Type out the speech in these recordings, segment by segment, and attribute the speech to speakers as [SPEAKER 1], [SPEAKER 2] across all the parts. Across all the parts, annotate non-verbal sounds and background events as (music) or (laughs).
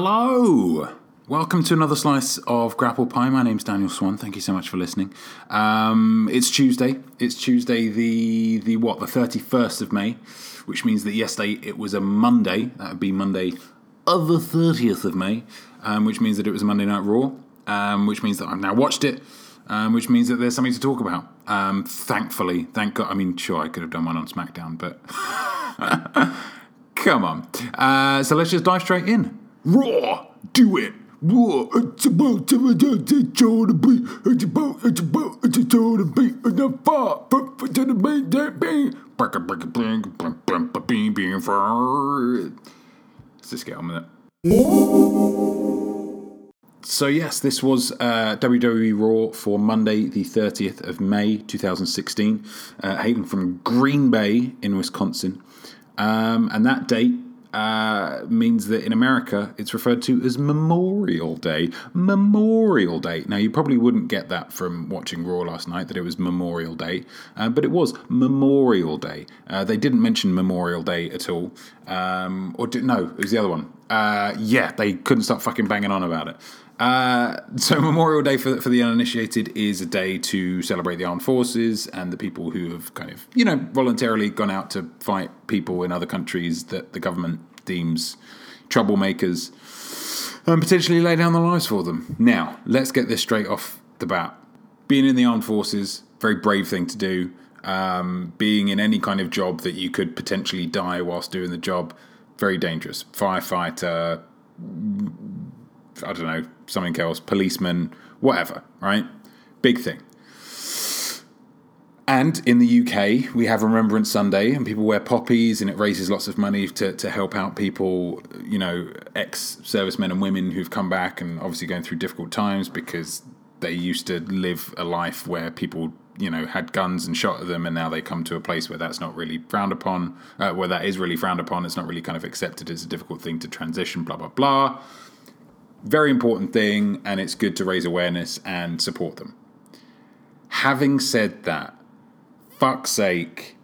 [SPEAKER 1] Hello! Welcome to another slice of Grapple Pie. My name's Daniel Swan. Thank you so much for listening. Um, it's Tuesday. It's Tuesday, the the what, the thirty first of May, which means that yesterday it was a Monday. That would be Monday of the thirtieth of May, um, which means that it was a Monday Night Raw, um, which means that I've now watched it, um, which means that there's something to talk about. Um, thankfully, thank God. I mean, sure, I could have done one on SmackDown, but (laughs) come on. Uh, so let's just dive straight in. Raw, do it. Raw, it's about to it's to be, it's about, it's about, it's to be, and the far, but to the main, that far. Let's just get on with it. So yes, this was uh, WWE Raw for Monday, the 30th of May, 2016, uh, hailing from Green Bay in Wisconsin. Um, and that date uh, means that in America it's referred to as Memorial Day. Memorial Day. Now, you probably wouldn't get that from watching Raw last night that it was Memorial Day, uh, but it was Memorial Day. Uh, they didn't mention Memorial Day at all. Um, or did, no, it was the other one. Uh, yeah, they couldn't stop fucking banging on about it. Uh, so (laughs) Memorial Day for for the uninitiated is a day to celebrate the armed forces and the people who have kind of you know voluntarily gone out to fight people in other countries that the government deems troublemakers and potentially lay down their lives for them. Now let's get this straight off the bat. Being in the armed forces, very brave thing to do. Um, being in any kind of job that you could potentially die whilst doing the job, very dangerous. Firefighter, I don't know, something else, policeman, whatever, right? Big thing. And in the UK, we have Remembrance Sunday, and people wear poppies, and it raises lots of money to, to help out people, you know, ex servicemen and women who've come back and obviously going through difficult times because they used to live a life where people, you know, had guns and shot at them, and now they come to a place where that's not really frowned upon, uh, where that is really frowned upon. It's not really kind of accepted as a difficult thing to transition, blah, blah, blah very important thing, and it's good to raise awareness and support them. Having said that, fuck's sake,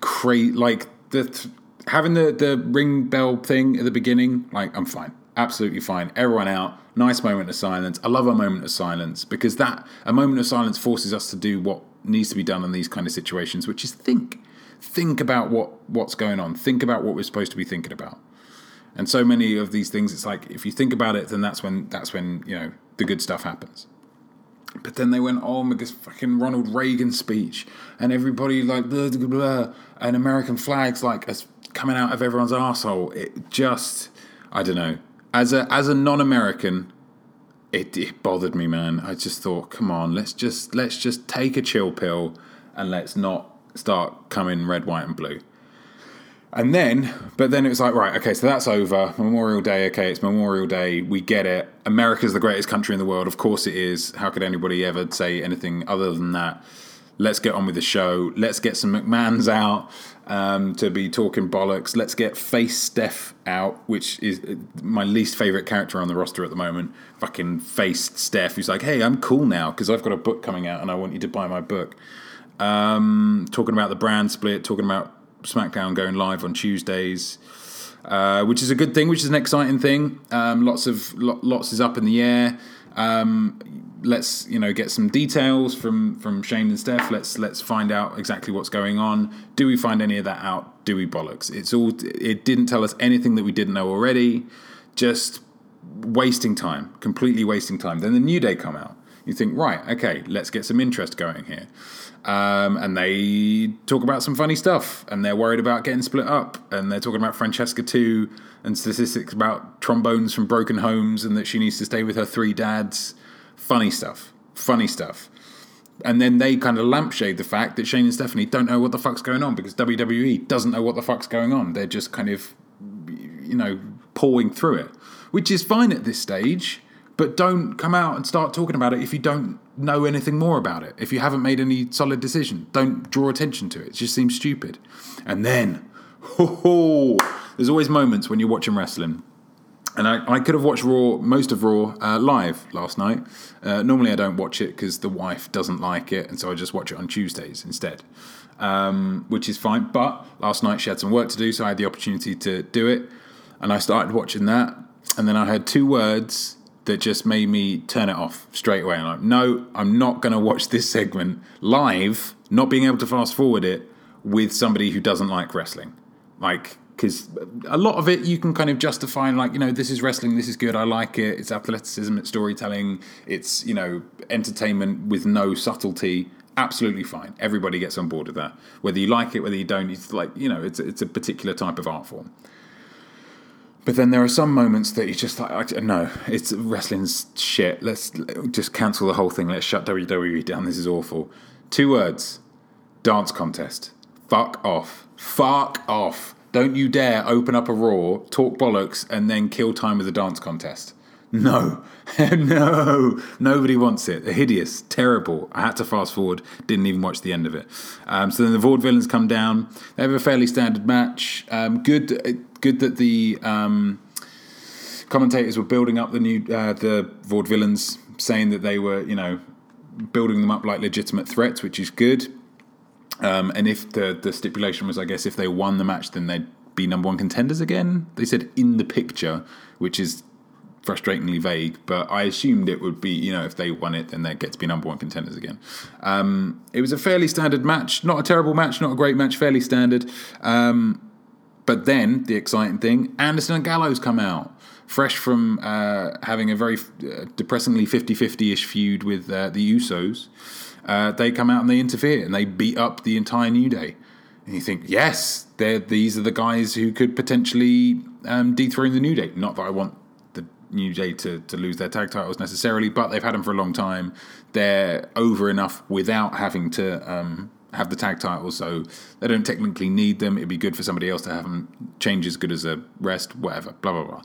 [SPEAKER 1] cra- like the th- having the the ring bell thing at the beginning, like I'm fine, absolutely fine. Everyone out, nice moment of silence. I love a moment of silence because that a moment of silence forces us to do what needs to be done in these kind of situations, which is think, think about what what's going on, think about what we're supposed to be thinking about. And so many of these things, it's like if you think about it, then that's when that's when you know the good stuff happens. But then they went on with this fucking Ronald Reagan speech, and everybody like blah, blah, blah, and American flags like as coming out of everyone's asshole. It just, I don't know. As a as a non-American, it, it bothered me, man. I just thought, come on, let's just let's just take a chill pill, and let's not start coming red, white, and blue. And then, but then it was like, right, okay, so that's over. Memorial Day, okay, it's Memorial Day. We get it. America's the greatest country in the world. Of course it is. How could anybody ever say anything other than that? Let's get on with the show. Let's get some McMahons out um, to be talking bollocks. Let's get Face Steph out, which is my least favorite character on the roster at the moment. Fucking Face Steph, who's like, hey, I'm cool now because I've got a book coming out and I want you to buy my book. Um, talking about the brand split, talking about SmackDown going live on Tuesdays, uh, which is a good thing, which is an exciting thing. Um, lots of lo- lots is up in the air. Um, let's you know get some details from from Shane and Steph. Let's let's find out exactly what's going on. Do we find any of that out? Do we bollocks? It's all. It didn't tell us anything that we didn't know already. Just wasting time, completely wasting time. Then the New Day come out. You think, right, okay, let's get some interest going here. Um, and they talk about some funny stuff, and they're worried about getting split up, and they're talking about Francesca too, and statistics about trombones from broken homes, and that she needs to stay with her three dads. Funny stuff, funny stuff. And then they kind of lampshade the fact that Shane and Stephanie don't know what the fuck's going on because WWE doesn't know what the fuck's going on. They're just kind of, you know, pawing through it, which is fine at this stage but don't come out and start talking about it if you don't know anything more about it. If you haven't made any solid decision, don't draw attention to it. It just seems stupid. And then, (laughs) ho, there's always moments when you're watching wrestling. And I, I could have watched Raw, most of Raw, uh, live last night. Uh, normally I don't watch it because the wife doesn't like it, and so I just watch it on Tuesdays instead, um, which is fine. But last night she had some work to do, so I had the opportunity to do it. And I started watching that and then I heard two words that just made me turn it off straight away. And I'm like, no, I'm not going to watch this segment live, not being able to fast forward it with somebody who doesn't like wrestling. Like, because a lot of it you can kind of justify like you know this is wrestling this is good i like it it's athleticism it's storytelling it's you know entertainment with no subtlety absolutely fine everybody gets on board with that whether you like it whether you don't it's like you know it's, it's a particular type of art form but then there are some moments that you just like, no, it's wrestling's shit. Let's just cancel the whole thing. Let's shut WWE down. This is awful. Two words dance contest. Fuck off. Fuck off. Don't you dare open up a Raw, talk bollocks, and then kill time with a dance contest. No, (laughs) no, nobody wants it. Hideous, terrible. I had to fast forward, didn't even watch the end of it. Um, so then the Vaudevillains come down. They have a fairly standard match. Um, good, good that the um, commentators were building up the new uh, the Vaudevillains, saying that they were, you know, building them up like legitimate threats, which is good. Um, and if the the stipulation was, I guess, if they won the match, then they'd be number one contenders again. They said in the picture, which is frustratingly vague, but I assumed it would be, you know, if they won it, then they'd get to be number one contenders again. Um, it was a fairly standard match, not a terrible match, not a great match, fairly standard. Um, but then the exciting thing Anderson and Gallows come out. Fresh from uh, having a very uh, depressingly 50 50 ish feud with uh, the Usos, uh, they come out and they interfere and they beat up the entire New Day. And you think, yes, these are the guys who could potentially um, dethrone the New Day. Not that I want New Day to, to lose their tag titles necessarily, but they've had them for a long time. They're over enough without having to um, have the tag titles, so they don't technically need them. It'd be good for somebody else to have them change as good as a rest, whatever, blah blah blah.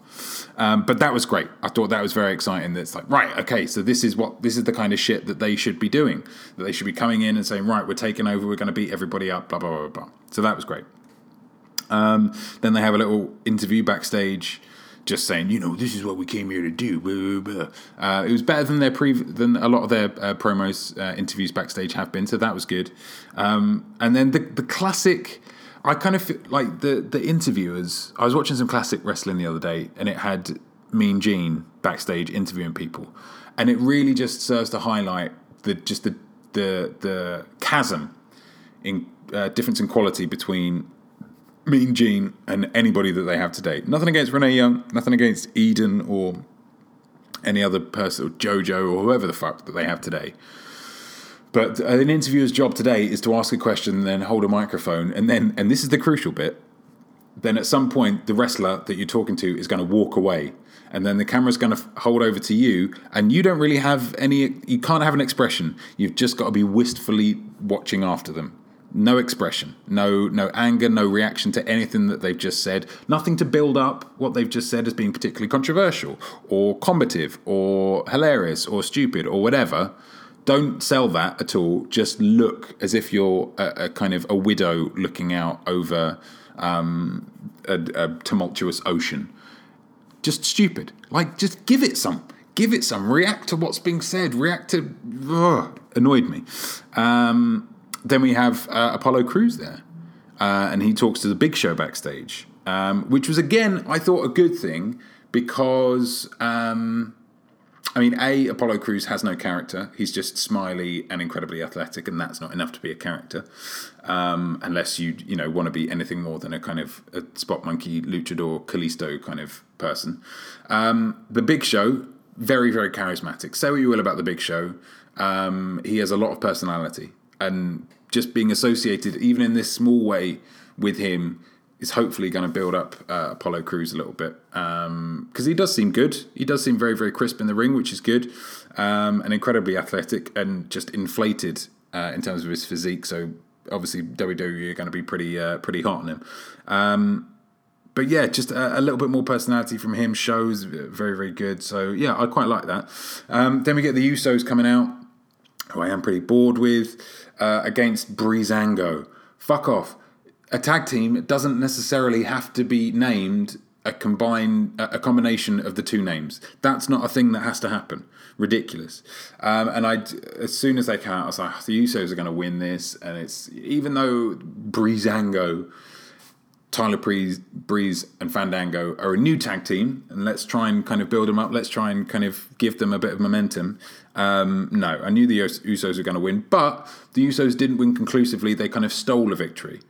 [SPEAKER 1] Um, but that was great. I thought that was very exciting. That's like right, okay, so this is what this is the kind of shit that they should be doing. That they should be coming in and saying, right, we're taking over, we're going to beat everybody up, blah blah blah blah. So that was great. Um, then they have a little interview backstage just saying, you know, this is what we came here to do. Blah, blah, blah. Uh, it was better than their pre- than a lot of their uh, promos uh, interviews backstage have been, so that was good. Um, and then the the classic, I kind of feel like the the interviewers. I was watching some classic wrestling the other day, and it had Mean Gene backstage interviewing people, and it really just serves to highlight the just the the the chasm in uh, difference in quality between Mean Gene and anybody that they have today. Nothing against Renee Young, nothing against Eden or any other person, or JoJo or whoever the fuck that they have today. But an interviewer's job today is to ask a question, and then hold a microphone, and then, and this is the crucial bit. Then at some point, the wrestler that you're talking to is going to walk away, and then the camera's going to hold over to you, and you don't really have any. You can't have an expression. You've just got to be wistfully watching after them no expression, no no anger, no reaction to anything that they've just said. Nothing to build up what they've just said as being particularly controversial or combative or hilarious or stupid or whatever. Don't sell that at all. Just look as if you're a, a kind of a widow looking out over um, a, a tumultuous ocean. Just stupid. Like, just give it some give it some. React to what's being said. React to. Ugh, annoyed me. Um, then we have uh, Apollo Crews there, uh, and he talks to the Big Show backstage, um, which was again I thought a good thing because um, I mean, a Apollo Crews has no character; he's just smiley and incredibly athletic, and that's not enough to be a character, um, unless you you know want to be anything more than a kind of a spot monkey, luchador, Kalisto kind of person. Um, the Big Show. Very, very charismatic. Say what you will about the Big Show. Um, he has a lot of personality and just being associated, even in this small way, with him is hopefully going to build up uh, Apollo Crews a little bit because um, he does seem good. He does seem very, very crisp in the ring, which is good, um, and incredibly athletic and just inflated uh, in terms of his physique. So obviously WWE are going to be pretty, uh, pretty hot on him. Um, but yeah, just a, a, little bit more personality from him shows very, very good. So yeah, I quite like that. Um, then we get the Usos coming out, who I am pretty bored with uh, against Breezango. Fuck off. A tag team doesn't necessarily have to be named a combine a combination of the two names. That's not a thing that has to happen. Ridiculous. Um, and I, as soon as they came out, I was like, the Usos are going to win this. And it's even though Breezango Tyler Breeze, Breeze and Fandango are a new tag team, and let's try and kind of build them up. Let's try and kind of give them a bit of momentum. Um, no, I knew the Usos were going to win, but the Usos didn't win conclusively. They kind of stole a victory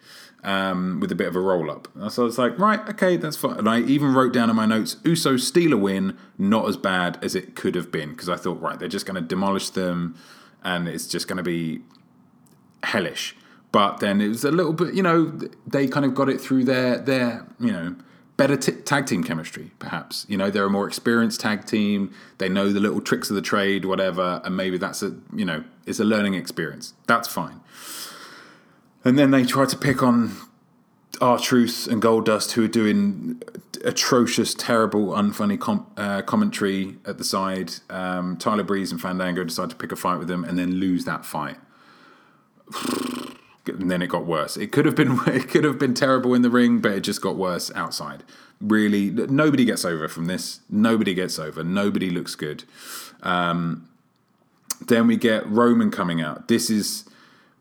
[SPEAKER 1] um, with a bit of a roll up. So I was like, right, okay, that's fine. And I even wrote down in my notes, Usos steal a win, not as bad as it could have been, because I thought, right, they're just going to demolish them, and it's just going to be hellish. But then it was a little bit, you know, they kind of got it through their their, you know, better t- tag team chemistry, perhaps. You know, they're a more experienced tag team. They know the little tricks of the trade, whatever, and maybe that's a, you know, it's a learning experience. That's fine. And then they try to pick on R-Truth and Goldust, who are doing atrocious, terrible, unfunny com- uh, commentary at the side. Um, Tyler Breeze and Fandango decide to pick a fight with them and then lose that fight and then it got worse. It could have been (laughs) it could have been terrible in the ring, but it just got worse outside. Really, nobody gets over from this. Nobody gets over. Nobody looks good. Um, then we get Roman coming out. This is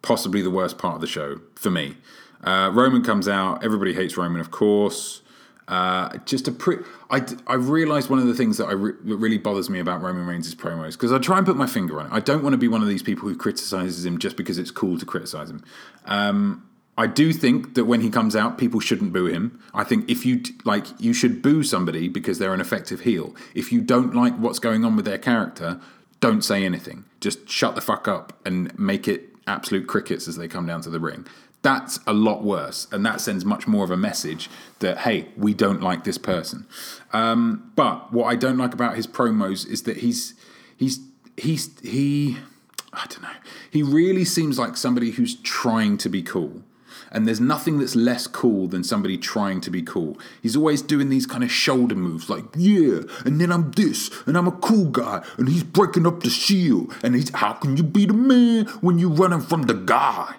[SPEAKER 1] possibly the worst part of the show for me. Uh, Roman comes out. Everybody hates Roman, of course. Uh, just a pre. I, I realized one of the things that I re- really bothers me about Roman Reigns' promos because I try and put my finger on it. I don't want to be one of these people who criticizes him just because it's cool to criticize him. Um, I do think that when he comes out, people shouldn't boo him. I think if you like, you should boo somebody because they're an effective heel. If you don't like what's going on with their character, don't say anything. Just shut the fuck up and make it absolute crickets as they come down to the ring. That's a lot worse, and that sends much more of a message that hey, we don't like this person. Um, but what I don't like about his promos is that he's he's he's he I don't know. He really seems like somebody who's trying to be cool. And there's nothing that's less cool than somebody trying to be cool. He's always doing these kind of shoulder moves, like, yeah, and then I'm this, and I'm a cool guy, and he's breaking up the shield, and he's, how can you be the man when you're running from the guy?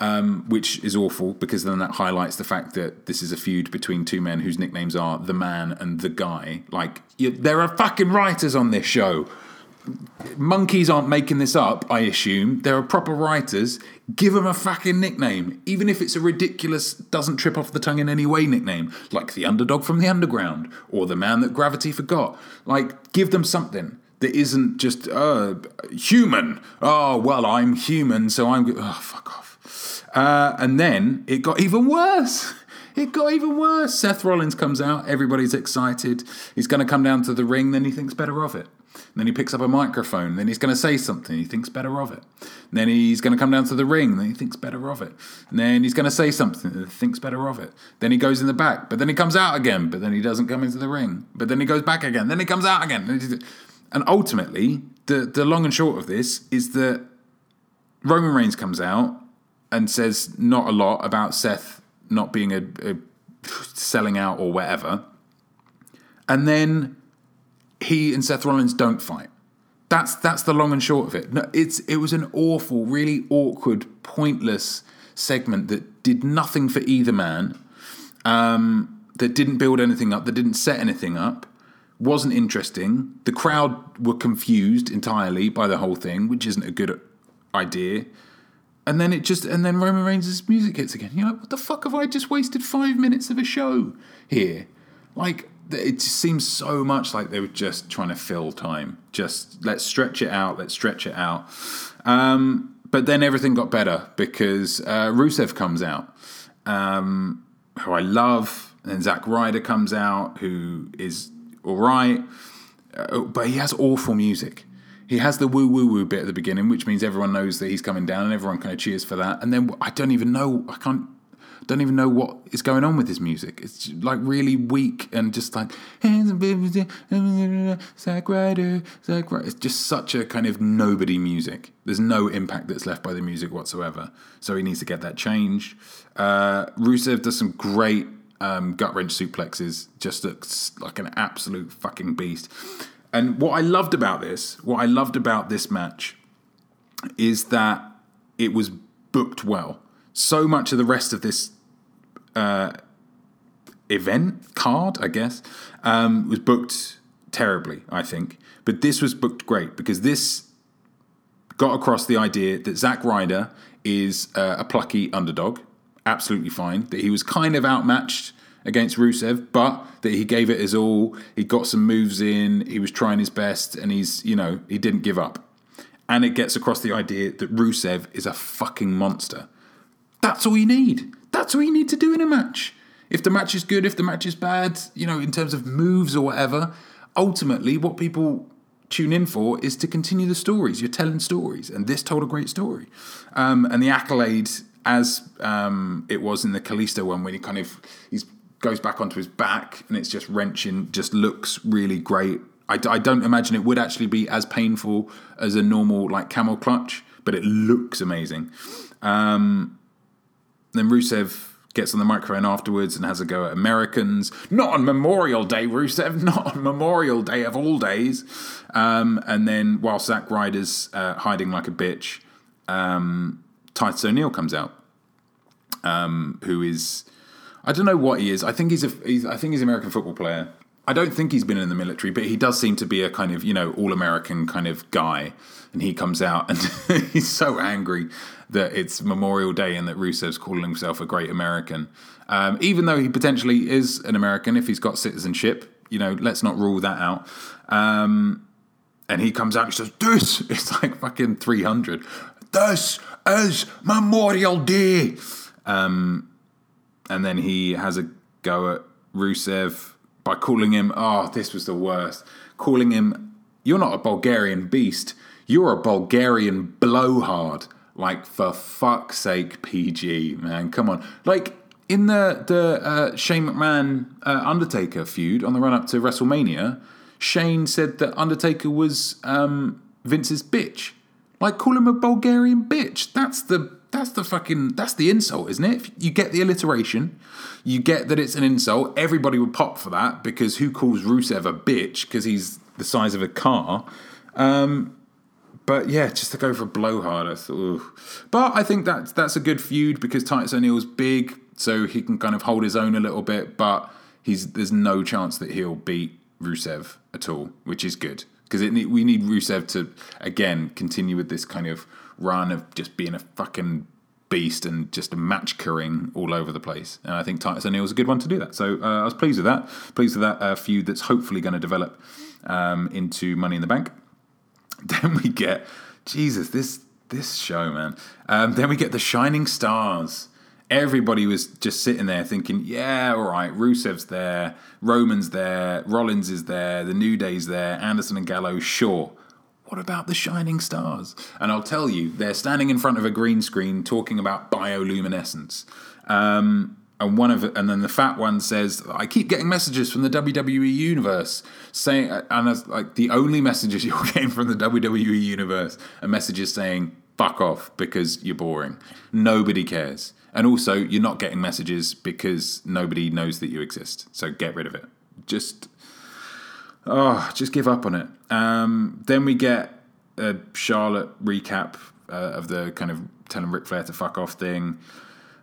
[SPEAKER 1] Um, which is awful because then that highlights the fact that this is a feud between two men whose nicknames are the man and the guy. Like, you, there are fucking writers on this show. Monkeys aren't making this up, I assume. There are proper writers. Give them a fucking nickname, even if it's a ridiculous, doesn't trip off the tongue in any way nickname, like the underdog from the underground or the man that gravity forgot. Like, give them something that isn't just uh, human. Oh well, I'm human, so I'm. Oh fuck off. Uh, and then it got even worse. (laughs) It got even worse. Seth Rollins comes out. Everybody's excited. He's going to come down to the ring. Then he thinks better of it. And then he picks up a microphone. Then he's going to say something. He thinks better of it. And then he's going to come down to the ring. Then he thinks better of it. And then he's going to say something. And thinks better of it. Then he goes in the back. But then he comes out again. But then he doesn't come into the ring. But then he goes back again. Then he comes out again. And ultimately, the, the long and short of this is that Roman Reigns comes out and says not a lot about Seth not being a, a selling out or whatever. And then he and Seth Rollins don't fight. That's that's the long and short of it. No, it's it was an awful, really awkward, pointless segment that did nothing for either man. Um, that didn't build anything up. That didn't set anything up. Wasn't interesting. The crowd were confused entirely by the whole thing, which isn't a good idea and then it just and then Roman Reigns' music hits again. You're like, what the fuck have I just wasted five minutes of a show here? Like it seems so much like they were just trying to fill time. Just let's stretch it out. Let's stretch it out. Um, but then everything got better because uh, Rusev comes out, um, who I love, and Zack Ryder comes out, who is all right, uh, but he has awful music he has the woo woo woo bit at the beginning, which means everyone knows that he's coming down and everyone kind of cheers for that. And then I don't even know, I can't, don't even know what is going on with his music. It's like really weak and just like Zack Ryder, Zack Ryder. It's just such a kind of nobody music. There's no impact that's left by the music whatsoever. So he needs to get that changed. Uh, Rusev does some great um, gut wrench suplexes. Just looks like an absolute fucking beast. And what I loved about this, what I loved about this match, is that it was booked well. So much of the rest of this uh, event card, I guess, um, was booked terribly. I think, but this was booked great because this got across the idea that Zack Ryder is uh, a plucky underdog, absolutely fine. That he was kind of outmatched against Rusev, but that he gave it his all. He got some moves in. He was trying his best, and he's you know he didn't give up. And it gets across the idea that Rusev is a fucking monster. That's all you need. That's all you need to do in a match. If the match is good, if the match is bad, you know, in terms of moves or whatever, ultimately what people tune in for is to continue the stories. You're telling stories, and this told a great story. Um, and the accolade, as um, it was in the Kalisto one, when he kind of he goes back onto his back and it's just wrenching, just looks really great. I, I don't imagine it would actually be as painful as a normal like camel clutch, but it looks amazing. Um, then Rusev gets on the microphone afterwards and has a go at Americans. Not on Memorial Day, Rusev. (laughs) Not on Memorial Day of all days. Um, and then while Zack Ryder's uh, hiding like a bitch, um, Titus O'Neil comes out, um, who is I don't know what he is. I think he's a he's, I think he's an American football player. I don't think he's been in the military, but he does seem to be a kind of you know all American kind of guy. And he comes out and (laughs) he's so angry that it's Memorial Day and that Rusev's calling himself a great American, um, even though he potentially is an American if he's got citizenship. You know, let's not rule that out. Um, and he comes out and says, "This it's like fucking three hundred. This is Memorial Day." Um, and then he has a go at Rusev by calling him, oh, this was the worst, calling him, you're not a Bulgarian beast, you're a Bulgarian blowhard. Like, for fuck's sake, PG, man, come on. Like, in the, the uh, Shane McMahon uh, Undertaker feud on the run up to WrestleMania, Shane said that Undertaker was um, Vince's bitch. Like, call him a Bulgarian bitch. That's the that's the fucking that's the insult, isn't it? You get the alliteration, you get that it's an insult. Everybody would pop for that because who calls Rusev a bitch because he's the size of a car? Um, but yeah, just to go for a blowhard, I thought. But I think that's that's a good feud because Titus O'Neil's big, so he can kind of hold his own a little bit. But he's there's no chance that he'll beat Rusev at all, which is good because we need Rusev to again continue with this kind of run of just being a fucking beast and just a match currying all over the place. And I think Titus O'Neil was a good one to do that. So uh, I was pleased with that. Pleased with that uh, feud that's hopefully going to develop um, into Money in the Bank. (laughs) Then we get Jesus this this show, man. Um, then we get the Shining Stars. Everybody was just sitting there thinking, yeah, all right, Rusev's there, Roman's there, Rollins is there, the New Day's there, Anderson and Gallo, sure what about the shining stars? And I'll tell you, they're standing in front of a green screen talking about bioluminescence. Um, and one of and then the fat one says, "I keep getting messages from the WWE universe saying, and as, like the only messages (laughs) you're getting from the WWE universe are messages saying." Fuck off because you're boring. Nobody cares. And also, you're not getting messages because nobody knows that you exist. So get rid of it. Just oh, just give up on it. Um, then we get a Charlotte recap uh, of the kind of telling Ric Flair to fuck off thing.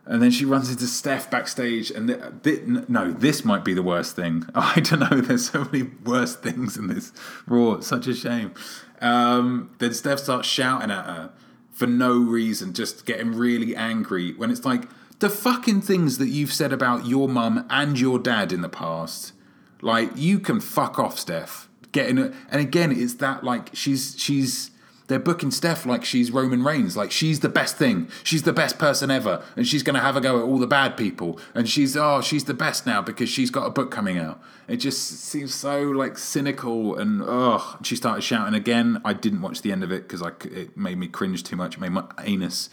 [SPEAKER 1] And then she runs into Steph backstage, and th- th- no, this might be the worst thing. (laughs) I don't know. There's so many worse things in this Raw. It's such a shame. Um, then Steph starts shouting at her for no reason, just getting really angry. When it's like the fucking things that you've said about your mum and your dad in the past like you can fuck off, Steph. Getting it, and again, it's that like she's she's they're booking Steph like she's Roman Reigns, like she's the best thing, she's the best person ever, and she's going to have a go at all the bad people, and she's oh she's the best now because she's got a book coming out. It just seems so like cynical, and oh she started shouting again. I didn't watch the end of it because it made me cringe too much. It made my anus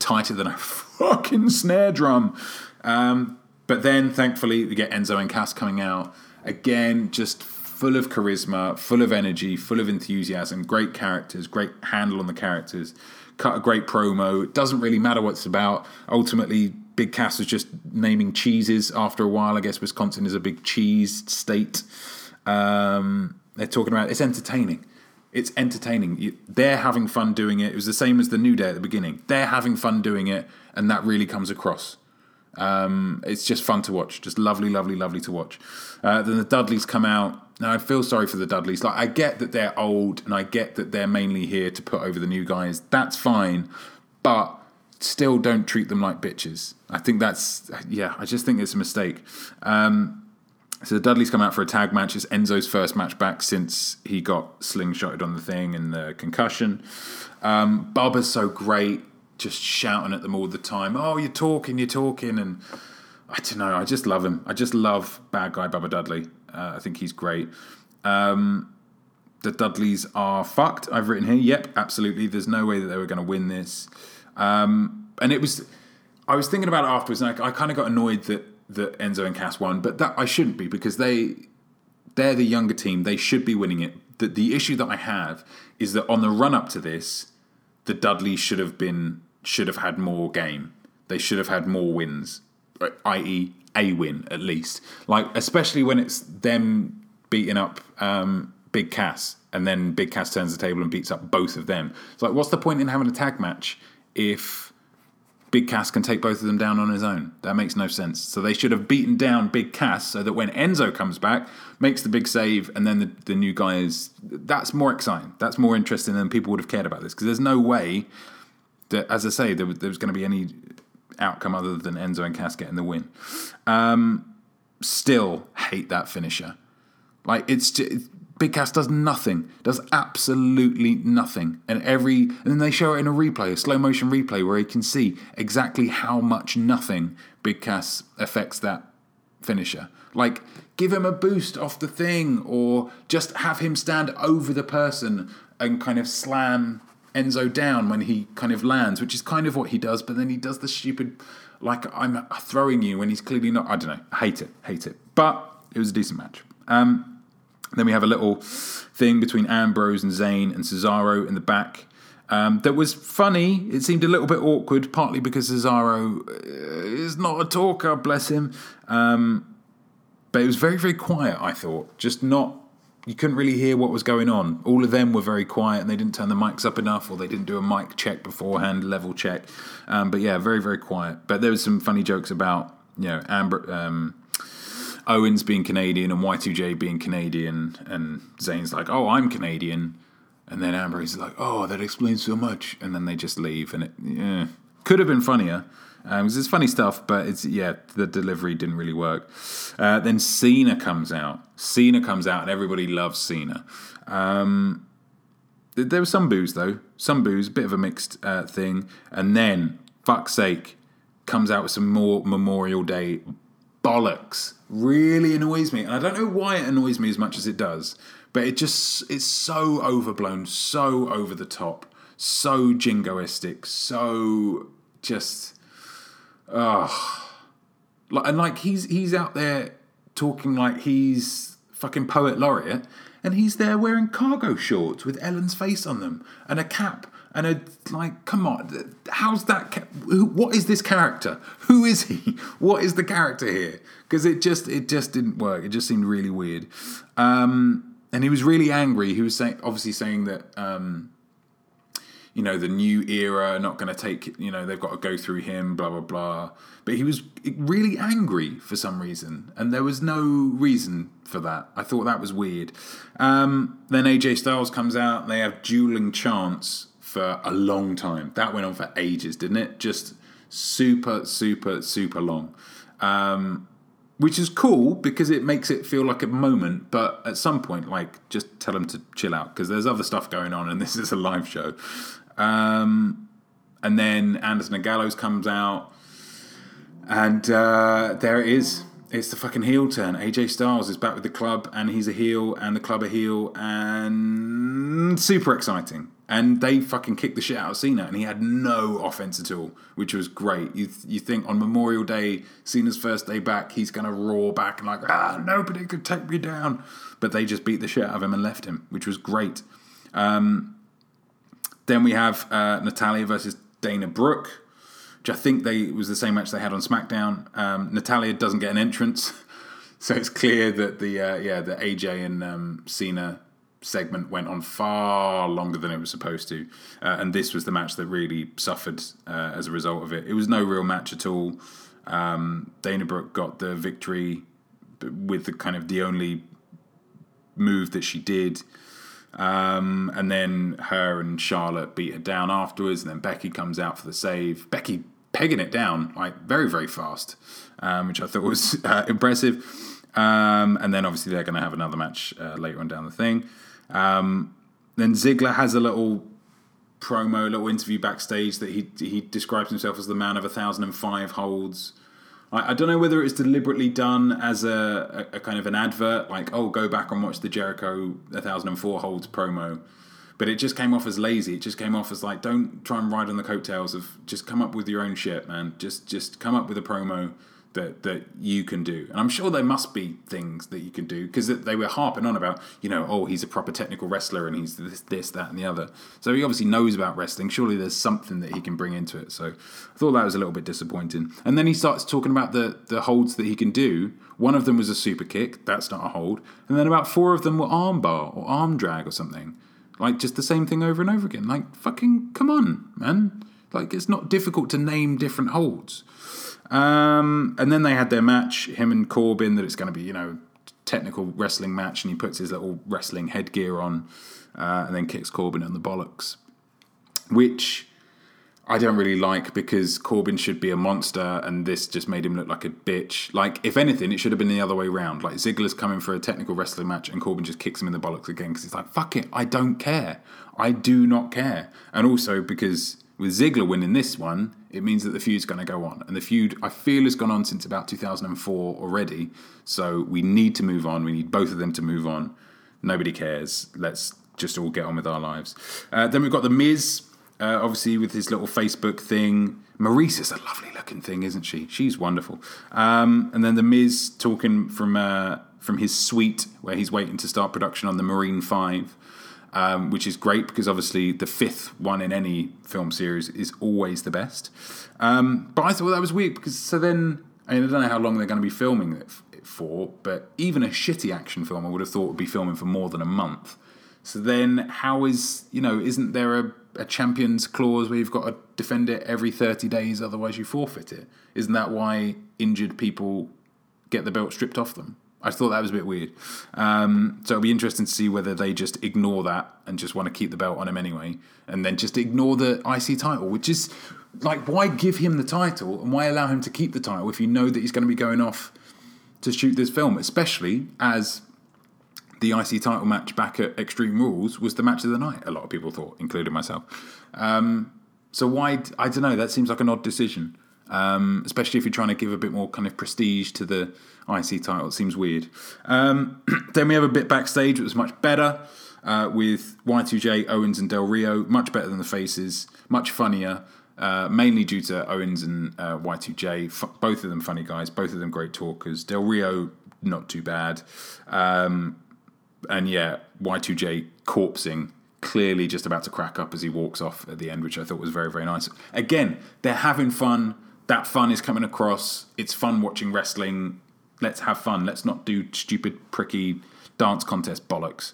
[SPEAKER 1] tighter than a (laughs) fucking snare drum. Um, but then thankfully we get Enzo and Cass coming out Again, just full of charisma, full of energy, full of enthusiasm, great characters, great handle on the characters, cut a great promo. It doesn't really matter what it's about. Ultimately, Big Cass was just naming cheeses after a while. I guess Wisconsin is a big cheese state. Um, they're talking about it's entertaining. It's entertaining. they're having fun doing it. It was the same as the New Day at the beginning. They're having fun doing it, and that really comes across. Um, it's just fun to watch. Just lovely, lovely, lovely to watch. Uh, then the Dudleys come out. Now I feel sorry for the Dudleys. Like I get that they're old, and I get that they're mainly here to put over the new guys. That's fine, but still don't treat them like bitches. I think that's yeah. I just think it's a mistake. Um, so the Dudleys come out for a tag match. It's Enzo's first match back since he got slingshotted on the thing and the concussion. Um, Bubba's so great, just shouting at them all the time. Oh, you're talking, you're talking, and I don't know. I just love him. I just love bad guy Bubba Dudley. Uh, I think he's great. Um, the Dudleys are fucked. I've written here. Yep, absolutely. There's no way that they were going to win this. Um, and it was. I was thinking about it afterwards, and I, I kind of got annoyed that that Enzo and Cass won, but that I shouldn't be because they they're the younger team. They should be winning it. The, the issue that I have is that on the run up to this, the Dudleys should have been should have had more game. They should have had more wins, uh, i.e., a win at least. Like especially when it's them beating up um, Big Cass, and then Big Cass turns the table and beats up both of them. It's like, what's the point in having a tag match if Big Cass can take both of them down on his own. That makes no sense. So they should have beaten down Big Cass so that when Enzo comes back, makes the big save, and then the, the new guy is. That's more exciting. That's more interesting than people would have cared about this. Because there's no way as I say, there, there was going to be any outcome other than Enzo and Cass getting the win. Um, still hate that finisher. Like, it's just, Big Cass does nothing, does absolutely nothing. And every and then they show it in a replay, a slow motion replay where he can see exactly how much nothing Big Cass affects that finisher. Like give him a boost off the thing or just have him stand over the person and kind of slam Enzo down when he kind of lands, which is kind of what he does, but then he does the stupid like I'm throwing you when he's clearly not I don't know. I hate it, hate it. But it was a decent match. Um, then we have a little thing between Ambrose and Zayn and Cesaro in the back. Um, that was funny. It seemed a little bit awkward, partly because Cesaro uh, is not a talker, bless him. Um, but it was very, very quiet, I thought. Just not, you couldn't really hear what was going on. All of them were very quiet and they didn't turn the mics up enough or they didn't do a mic check beforehand, level check. Um, but yeah, very, very quiet. But there was some funny jokes about, you know, Amber. Um, Owens being Canadian and Y2J being Canadian, and Zayn's like, "Oh, I'm Canadian," and then Amber is like, "Oh, that explains so much," and then they just leave, and it yeah, could have been funnier. Um, it's funny stuff, but it's yeah, the delivery didn't really work. Uh, then Cena comes out. Cena comes out, and everybody loves Cena. Um, there was some booze though, some booze, a bit of a mixed uh, thing, and then fuck's sake, comes out with some more Memorial Day bollocks really annoys me. And I don't know why it annoys me as much as it does, but it just it's so overblown, so over the top, so jingoistic, so just ugh. Like and like he's he's out there talking like he's fucking poet laureate and he's there wearing cargo shorts with Ellen's face on them and a cap and a like come on how's that what is this character? Who is he? (laughs) What is the character here? Because it just it just didn't work. It just seemed really weird. Um, and he was really angry. He was saying obviously saying that um, you know the new era not going to take you know they've got to go through him blah blah blah but he was really angry for some reason and there was no reason for that i thought that was weird um, then aj styles comes out they have dueling chants for a long time. That went on for ages, didn't it? Just super, super, super long. Um, which is cool because it makes it feel like a moment, but at some point, like, just tell them to chill out because there's other stuff going on and (laughs) this is a live show. Um, and then Anderson and Gallows comes out, and uh, there it is. It's the fucking heel turn. AJ Styles is back with the club, and he's a heel, and the club a heel, and super exciting and they fucking kicked the shit out of Cena, and he had no offense at all, which was great. You th- you think on Memorial Day, Cena's first day back, he's gonna roar back and like ah nobody could take me down, but they just beat the shit out of him and left him, which was great. Um, then we have uh, Natalya versus Dana Brooke, which I think they was the same match they had on SmackDown. Um, Natalya doesn't get an entrance, (laughs) so it's clear that the uh, yeah the AJ and um, Cena segment went on far longer than it was supposed to, uh, and this was the match that really suffered uh, as a result of it. It was no real match at all. Um, Dana Brooke got the victory with the kind of the only move that she did. Um, and then her and Charlotte beat her down afterwards, and then Becky comes out for the save. Becky pegging it down like very very fast, um, which I thought was (laughs) uh, impressive. Um, and then obviously they're going to have another match uh, later on down the thing. Um, then Ziggler has a little promo, little interview backstage that he he describes himself as the man of a thousand and five holds. I, I don't know whether it's deliberately done as a, a, a, kind of an advert, like oh, go back and watch the Jericho a thousand and four holds promo, but it just came off as lazy. It just came off as like don't try and ride on the coattails of just come up with your own shit, man. Just just come up with a promo that that you can do. And I'm sure there must be things that you can do because they were harping on about, you know, oh, he's a proper technical wrestler and he's this, this, that, and the other. So he obviously knows about wrestling. Surely there's something that he can bring into it. So I thought that was a little bit disappointing. And then he starts talking about the the holds that he can do. One of them was a super kick. That's not a hold. And then about four of them were armbar or arm drag or something. Like just the same thing over and over again. Like fucking come on, man. Like it's not difficult to name different holds. Um, and then they had their match, him and Corbin, that it's going to be, you know, technical wrestling match, and he puts his little wrestling headgear on uh, and then kicks Corbin on the bollocks, which I don't really like because Corbin should be a monster, and this just made him look like a bitch. Like, if anything, it should have been the other way around. Like, Ziggler's coming for a technical wrestling match, and Corbin just kicks him in the bollocks again because he's like, fuck it, I don't care. I do not care. And also because with Ziggler winning this one, it means that the feud's going to go on. And the feud, I feel, has gone on since about 2004 already. So we need to move on. We need both of them to move on. Nobody cares. Let's just all get on with our lives. Uh, then we've got The Miz, uh, obviously, with his little Facebook thing. Maryse is a lovely looking thing, isn't she? She's wonderful. Um, and then The Miz talking from, uh, from his suite where he's waiting to start production on the Marine 5 um, which is great because obviously the fifth one in any film series is always the best. Um, but I thought that was weird because so then I, mean, I don't know how long they're going to be filming it for, but even a shitty action film I would have thought would be filming for more than a month. So then, how is you know? Isn't there a, a champions clause where you've got to defend it every thirty days, otherwise you forfeit it? Isn't that why injured people get the belt stripped off them? I thought that was a bit weird. Um, so it'll be interesting to see whether they just ignore that and just want to keep the belt on him anyway, and then just ignore the IC title, which is like, why give him the title and why allow him to keep the title if you know that he's going to be going off to shoot this film, especially as the IC title match back at Extreme Rules was the match of the night. A lot of people thought, including myself. Um, so why? I don't know. That seems like an odd decision, um, especially if you're trying to give a bit more kind of prestige to the IC title. It seems weird. Um, (clears throat) then we have a bit backstage, which was much better. Uh, with Y2J, Owens, and Del Rio, much better than the faces, much funnier, uh, mainly due to Owens and uh, Y2J. F- both of them funny guys, both of them great talkers. Del Rio, not too bad. Um, and yeah, Y2J corpsing, clearly just about to crack up as he walks off at the end, which I thought was very, very nice. Again, they're having fun. That fun is coming across. It's fun watching wrestling let's have fun. Let's not do stupid, pricky dance contest bollocks.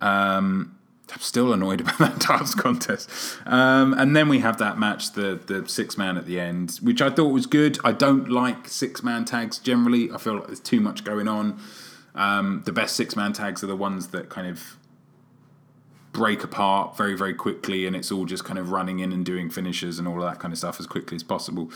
[SPEAKER 1] Um, I'm still annoyed (laughs) about that dance contest. Um, and then we have that match, the the six man at the end, which I thought was good. I don't like six man tags generally. I feel like there's too much going on. Um, the best six man tags are the ones that kind of break apart very very quickly and it's all just kind of running in and doing finishes and all of that kind of stuff as quickly as possible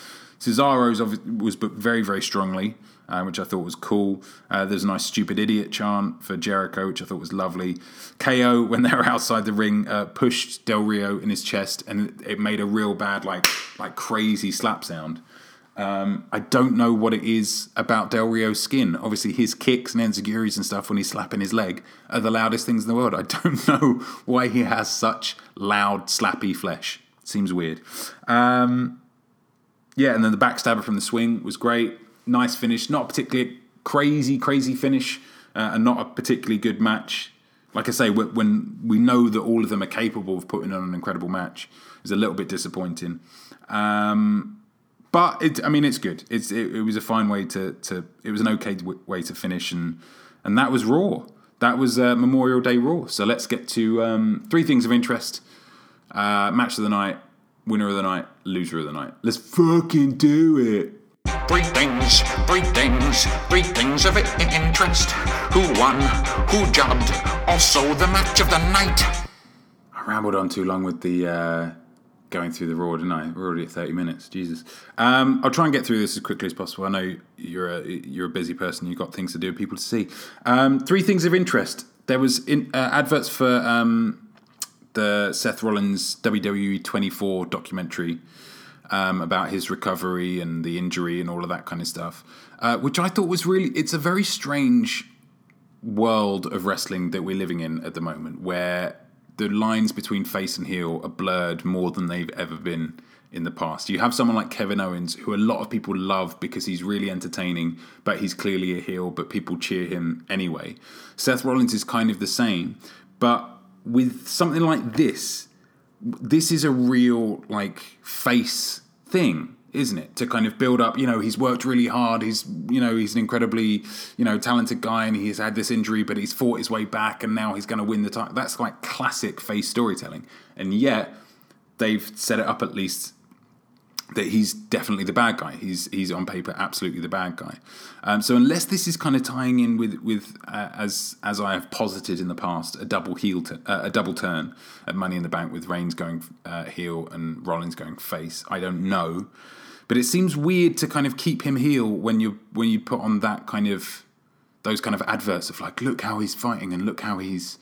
[SPEAKER 1] cesaro's was booked very very strongly uh, which i thought was cool uh, there's a nice stupid idiot chant for jericho which i thought was lovely ko when they were (laughs) outside the ring uh, pushed del rio in his chest and it made a real bad like like crazy slap sound um, I don't know what it is about Del Rio's skin. Obviously, his kicks and enzuigiris and stuff when he's slapping his leg are the loudest things in the world. I (laughs) don't know why he has such loud, slappy flesh. Seems weird. Um, yeah, and then the backstabber from the swing was great. Nice finish. Not particularly crazy, crazy finish, uh, and not a particularly good match. Like I say, when we know that all of them are capable of putting on an incredible match, it's a little bit disappointing. Um, but it, I mean, it's good. It's it, it, was a fine way to to. It was an okay way to finish, and and that was Raw. That was uh, Memorial Day Raw. So let's get to um, three things of interest: uh, match of the night, winner of the night, loser of the night. Let's fucking do it.
[SPEAKER 2] Three things, three things, three things of interest. Who won? Who jobbed? Also the match of the night.
[SPEAKER 1] I rambled on too long with the uh, going through the raw, didn't I? We're already at thirty minutes. Jesus. Um, I'll try and get through this as quickly as possible. I know you're a you're a busy person. You've got things to do, people to see. Um, three things of interest. There was in, uh, adverts for um, the Seth Rollins WWE 24 documentary um, about his recovery and the injury and all of that kind of stuff, uh, which I thought was really. It's a very strange world of wrestling that we're living in at the moment, where the lines between face and heel are blurred more than they've ever been in the past. You have someone like Kevin Owens, who a lot of people love because he's really entertaining, but he's clearly a heel, but people cheer him anyway. Seth Rollins is kind of the same, but with something like this, this is a real like face thing isn't it? To kind of build up you know he's worked really hard he's you know he's an incredibly you know talented guy and he's had this injury but he's fought his way back and now he's going to win the title that's like classic face storytelling. And yet they've set it up at least that he's definitely the bad guy. He's he's on paper absolutely the bad guy. Um, so unless this is kind of tying in with with uh, as as I have posited in the past, a double heel t- uh, a double turn at Money in the Bank with Reigns going uh, heel and Rollins going face. I don't know, but it seems weird to kind of keep him heel when you when you put on that kind of those kind of adverts of like, look how he's fighting and look how he's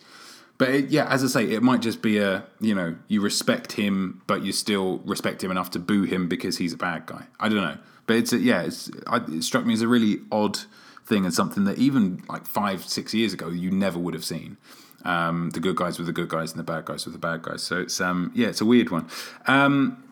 [SPEAKER 1] but it, yeah, as I say, it might just be a you know you respect him, but you still respect him enough to boo him because he's a bad guy. I don't know, but it's a, yeah, it's it struck me as a really odd thing and something that even like five six years ago you never would have seen. Um, the good guys with the good guys and the bad guys with the bad guys. So it's um yeah, it's a weird one. Um,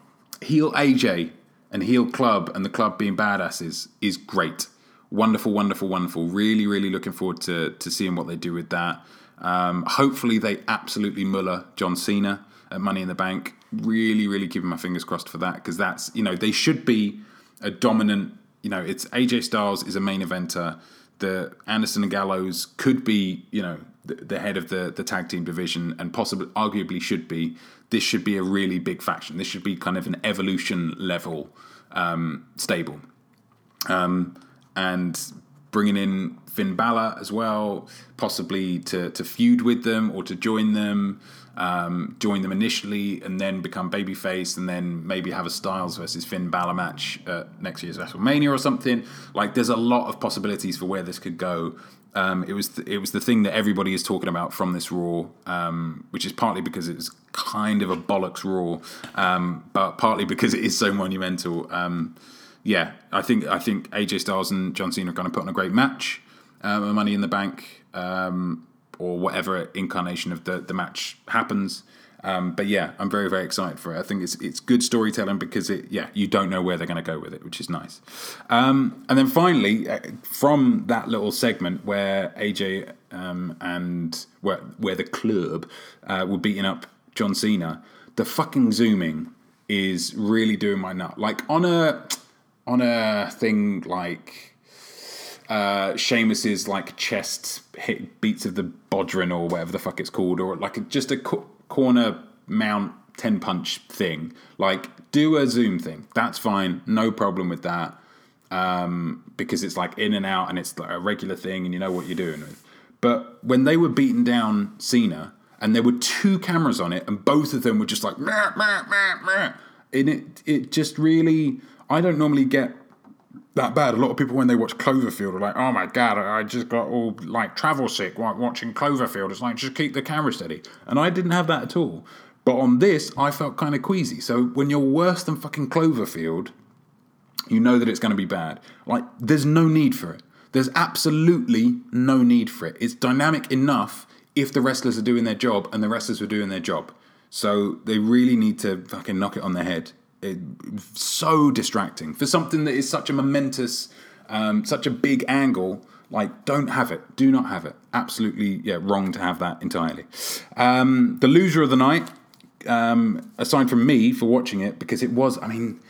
[SPEAKER 1] heel AJ and heel club and the club being badasses is great. Wonderful, wonderful, wonderful. Really, really looking forward to to seeing what they do with that. Um, hopefully, they absolutely muller John Cena at Money in the Bank. Really, really keeping my fingers crossed for that because that's you know they should be a dominant. You know, it's AJ Styles is a main eventer. The Anderson and Gallows could be you know the, the head of the the tag team division and possibly arguably should be. This should be a really big faction. This should be kind of an evolution level um, stable. Um, and bringing in Finn Balor as well, possibly to, to feud with them or to join them, um, join them initially and then become babyface and then maybe have a Styles versus Finn Balor match at next year's WrestleMania or something. Like there's a lot of possibilities for where this could go. Um, it was th- it was the thing that everybody is talking about from this Raw, um, which is partly because it's kind of a bollocks Raw, um, but partly because it is so monumental. Yeah, I think I think AJ Styles and John Cena are going to put on a great match um, Money in the Bank, um, or whatever incarnation of the, the match happens. Um, but yeah, I'm very very excited for it. I think it's it's good storytelling because it yeah you don't know where they're going to go with it, which is nice. Um, and then finally, uh, from that little segment where AJ um, and where where the club uh, were beating up John Cena, the fucking zooming is really doing my nut. Like on a on a thing like uh, Sheamus's like chest hit beats of the Bodhrán or whatever the fuck it's called, or like just a co- corner mount ten punch thing. Like do a zoom thing. That's fine, no problem with that. Um, because it's like in and out and it's like a regular thing and you know what you're doing with. But when they were beating down Cena and there were two cameras on it and both of them were just like meh, meh, meh, meh, and it it just really I don't normally get that bad. A lot of people, when they watch Cloverfield, are like, "Oh my god, I just got all like travel sick watching Cloverfield." It's like just keep the camera steady, and I didn't have that at all. But on this, I felt kind of queasy. So when you're worse than fucking Cloverfield, you know that it's going to be bad. Like, there's no need for it. There's absolutely no need for it. It's dynamic enough if the wrestlers are doing their job and the wrestlers are doing their job. So they really need to fucking knock it on the head it, so distracting for something that is such a momentous, um, such a big angle. Like, don't have it. Do not have it. Absolutely, yeah, wrong to have that entirely. Um, the loser of the night, um, aside from me for watching it, because it was, I mean,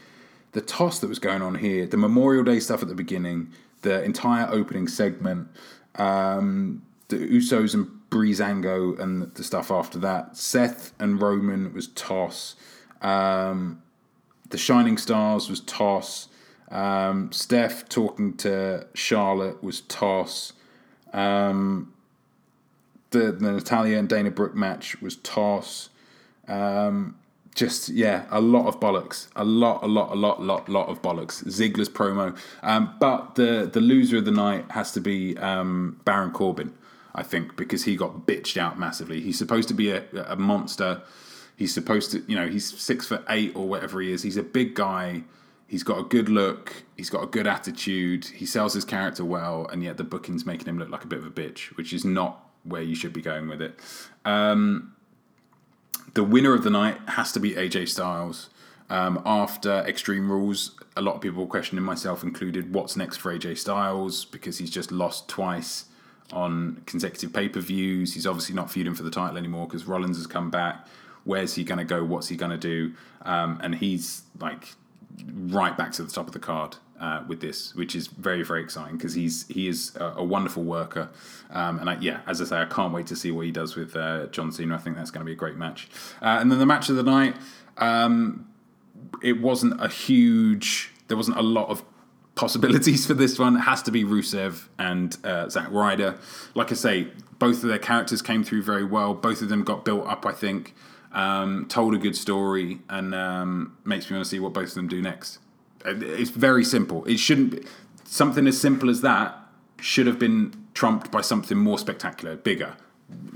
[SPEAKER 1] the toss that was going on here, the Memorial Day stuff at the beginning, the entire opening segment, um, the Usos and Breezango and the stuff after that. Seth and Roman was toss. Um, the Shining Stars was toss. Um, Steph talking to Charlotte was toss. Um, the, the Natalya and Dana Brooke match was toss. Um, just yeah, a lot of bollocks, a lot, a lot, a lot, lot, lot of bollocks. Ziggler's promo, um, but the the loser of the night has to be um, Baron Corbin, I think, because he got bitched out massively. He's supposed to be a, a monster. He's supposed to, you know, he's six foot eight or whatever he is. He's a big guy. He's got a good look. He's got a good attitude. He sells his character well, and yet the booking's making him look like a bit of a bitch, which is not where you should be going with it. Um, the winner of the night has to be AJ Styles. Um, after Extreme Rules, a lot of people questioning myself included what's next for AJ Styles because he's just lost twice on consecutive pay per views. He's obviously not feuding for the title anymore because Rollins has come back. Where's he going to go? What's he going to do? Um, and he's like right back to the top of the card uh, with this, which is very very exciting because he's he is a, a wonderful worker, um, and I, yeah, as I say, I can't wait to see what he does with uh, John Cena. I think that's going to be a great match. Uh, and then the match of the night, um, it wasn't a huge, there wasn't a lot of possibilities (laughs) for this one. It has to be Rusev and uh, Zack Ryder. Like I say, both of their characters came through very well. Both of them got built up, I think. Um, told a good story and um, makes me want to see what both of them do next. It's very simple. It shouldn't be something as simple as that should have been trumped by something more spectacular, bigger,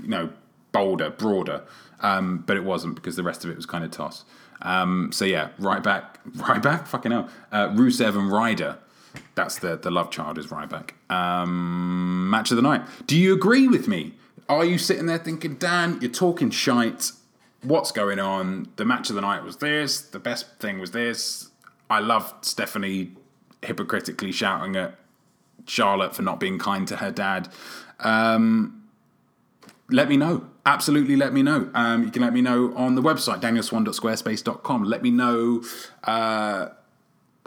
[SPEAKER 1] you know, bolder, broader. Um, but it wasn't because the rest of it was kind of toss. Um, so yeah, right back, (laughs) right back, fucking hell. Uh, Rusev and Ryder. That's the the love child is Ryback. Um, match of the night. Do you agree with me? Are you sitting there thinking, Dan, you're talking shite? What's going on? The match of the night was this. The best thing was this. I loved Stephanie hypocritically shouting at Charlotte for not being kind to her dad. Um, let me know. Absolutely let me know. Um, you can let me know on the website, danielswan.squarespace.com. Let me know uh,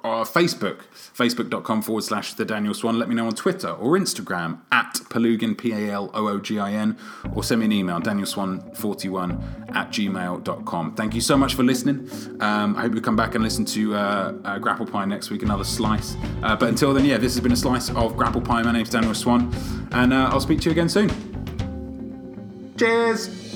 [SPEAKER 1] on Facebook, facebook.com forward slash the Daniel Swan. Let me know on Twitter or Instagram at Paloogin, P A L O O G I N, or send me an email, danielswan41 at gmail.com. Thank you so much for listening. Um, I hope you come back and listen to uh, uh, Grapple Pie next week, another slice. Uh, but until then, yeah, this has been a slice of Grapple Pie. My name's Daniel Swan, and uh, I'll speak to you again soon. Cheers!